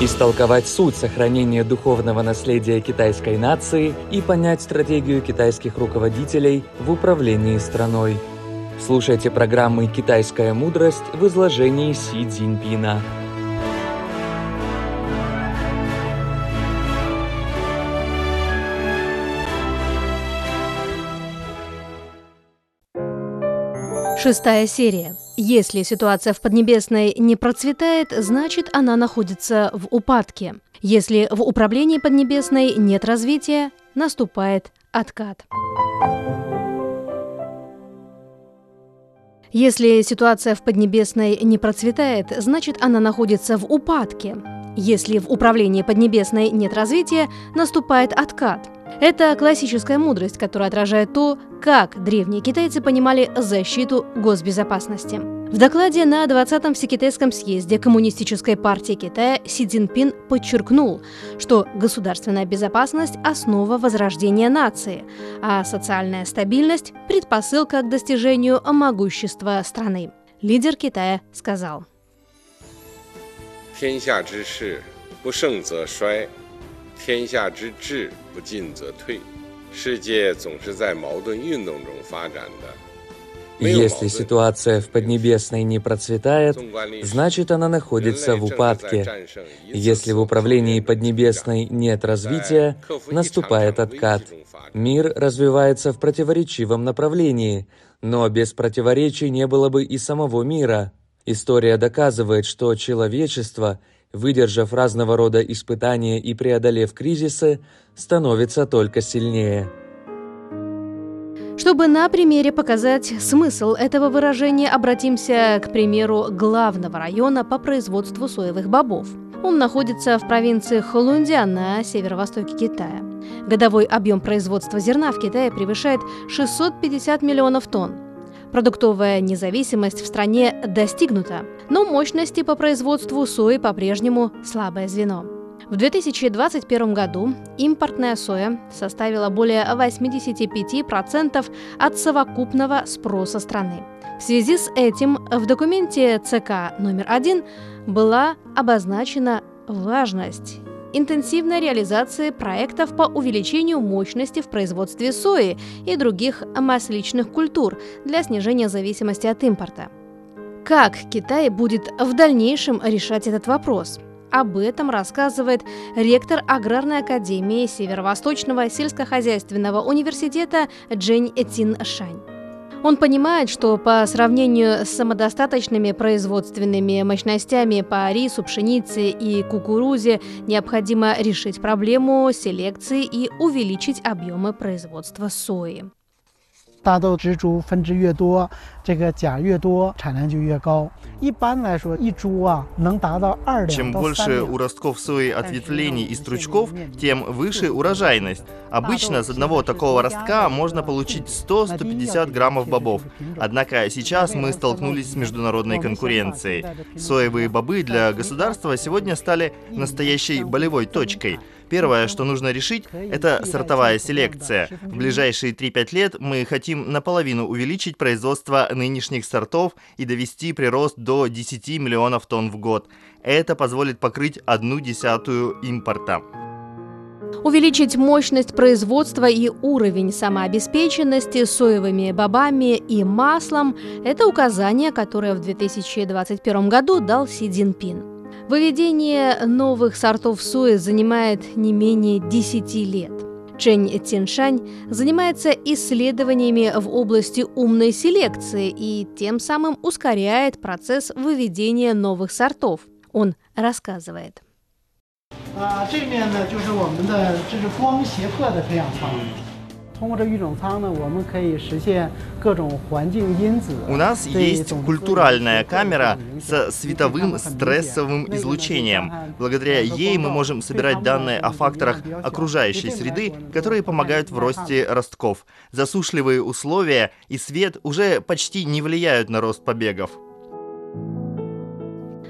истолковать суть сохранения духовного наследия китайской нации и понять стратегию китайских руководителей в управлении страной. Слушайте программы «Китайская мудрость» в изложении Си Цзиньпина. Шестая серия. Если ситуация в Поднебесной не процветает, значит она находится в упадке. Если в управлении Поднебесной нет развития, наступает откат. Если ситуация в Поднебесной не процветает, значит она находится в упадке. Если в управлении Поднебесной нет развития, наступает откат – это классическая мудрость, которая отражает то, как древние китайцы понимали защиту госбезопасности. В докладе на 20-м Всекитайском съезде Коммунистической партии Китая Си Цзиньпин подчеркнул, что государственная безопасность – основа возрождения нации, а социальная стабильность – предпосылка к достижению могущества страны. Лидер Китая сказал. 天下之事，不盛则衰，天下之治 不进则退，世界总是在矛盾运动中发展的。Если ситуация в Поднебесной не процветает, значит она находится в упадке. Если в управлении Поднебесной нет развития, наступает откат. Мир развивается в противоречивом направлении, но без противоречий не было бы и самого мира. История доказывает, что человечество — выдержав разного рода испытания и преодолев кризисы, становится только сильнее. Чтобы на примере показать смысл этого выражения, обратимся к примеру главного района по производству соевых бобов. Он находится в провинции Холундия на северо-востоке Китая. Годовой объем производства зерна в Китае превышает 650 миллионов тонн. Продуктовая независимость в стране достигнута, но мощности по производству сои по-прежнему слабое звено. В 2021 году импортная соя составила более 85% от совокупного спроса страны. В связи с этим в документе ЦК номер один была обозначена важность интенсивной реализации проектов по увеличению мощности в производстве сои и других масличных культур для снижения зависимости от импорта. Как Китай будет в дальнейшем решать этот вопрос? Об этом рассказывает ректор Аграрной академии Северо-Восточного сельскохозяйственного университета Джень Этин Шань. Он понимает, что по сравнению с самодостаточными производственными мощностями по рису, пшенице и кукурузе необходимо решить проблему селекции и увеличить объемы производства сои. 大豆植株分支越多，这个钾越多，产量就越高。一般来说，一株啊能达到二两 Чем больше у ростков сои ответвлений и стручков, тем выше урожайность. Обычно с одного такого ростка можно получить 100-150 граммов бобов. Однако сейчас мы столкнулись с международной конкуренцией. Соевые бобы для государства сегодня стали настоящей болевой точкой – Первое, что нужно решить, это сортовая селекция. В ближайшие 3-5 лет мы хотим наполовину увеличить производство нынешних сортов и довести прирост до 10 миллионов тонн в год. Это позволит покрыть одну десятую импорта. Увеличить мощность производства и уровень самообеспеченности соевыми бобами и маслом – это указание, которое в 2021 году дал Си Цзиньпин. Выведение новых сортов сои занимает не менее 10 лет. Чэнь Тиншань занимается исследованиями в области умной селекции и тем самым ускоряет процесс выведения новых сортов. Он рассказывает. 啊，这面呢就是我们的这是光胁迫的培养方 法。у нас есть культуральная камера со световым стрессовым излучением. Благодаря ей мы можем собирать данные о факторах окружающей среды, которые помогают в росте ростков. Засушливые условия и свет уже почти не влияют на рост побегов.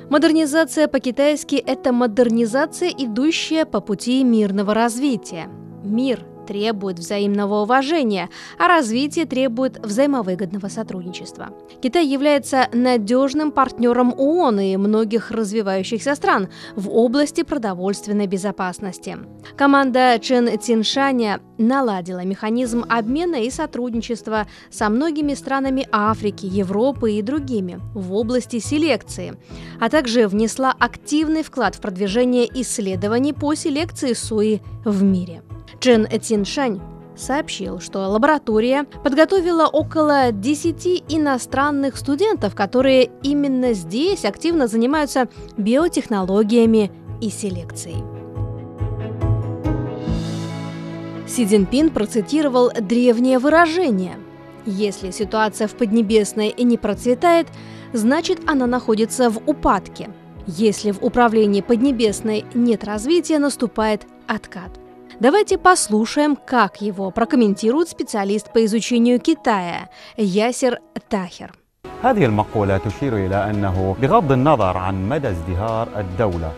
Модернизация по-китайски – это модернизация, идущая по пути мирного развития. Мир требует взаимного уважения, а развитие требует взаимовыгодного сотрудничества. Китай является надежным партнером ООН и многих развивающихся стран в области продовольственной безопасности. Команда Чен Циншаня наладила механизм обмена и сотрудничества со многими странами Африки, Европы и другими в области селекции, а также внесла активный вклад в продвижение исследований по селекции сои в мире. Чен Циншань сообщил, что лаборатория подготовила около 10 иностранных студентов, которые именно здесь активно занимаются биотехнологиями и селекцией. Си Цзиньпин процитировал древнее выражение «Если ситуация в Поднебесной не процветает, значит она находится в упадке. Если в управлении Поднебесной нет развития, наступает откат». Давайте послушаем, как его прокомментирует специалист по изучению Китая Ясер Тахер. هذه المقولة تشير إلى أنه بغض النظر عن مدى ازدهار الدولة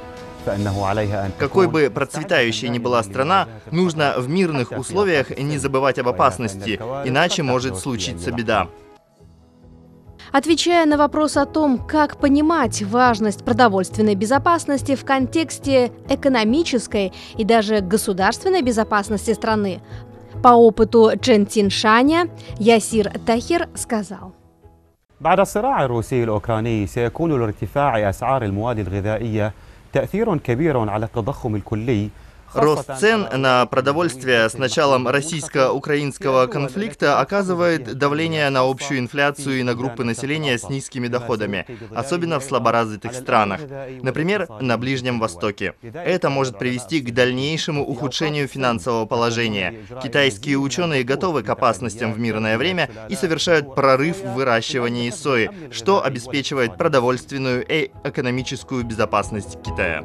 فإنه عليها أن Какой تكون бы процветающей ни была страна, нужно в мирных условиях не забывать об опасности, иначе может случиться беда. Отвечая на вопрос о том, как понимать важность продовольственной безопасности в контексте экономической и даже государственной безопасности страны, по опыту Чен Тиншаня Ясир Тахир сказал. بعد الصراع الروسي الأوكراني سيكون لارتفاع أسعار المواد الغذائية تأثير كبير على التضخم الكلي Рост цен на продовольствие с началом российско-украинского конфликта оказывает давление на общую инфляцию и на группы населения с низкими доходами, особенно в слаборазвитых странах, например, на Ближнем Востоке. Это может привести к дальнейшему ухудшению финансового положения. Китайские ученые готовы к опасностям в мирное время и совершают прорыв в выращивании сои, что обеспечивает продовольственную и экономическую безопасность Китая.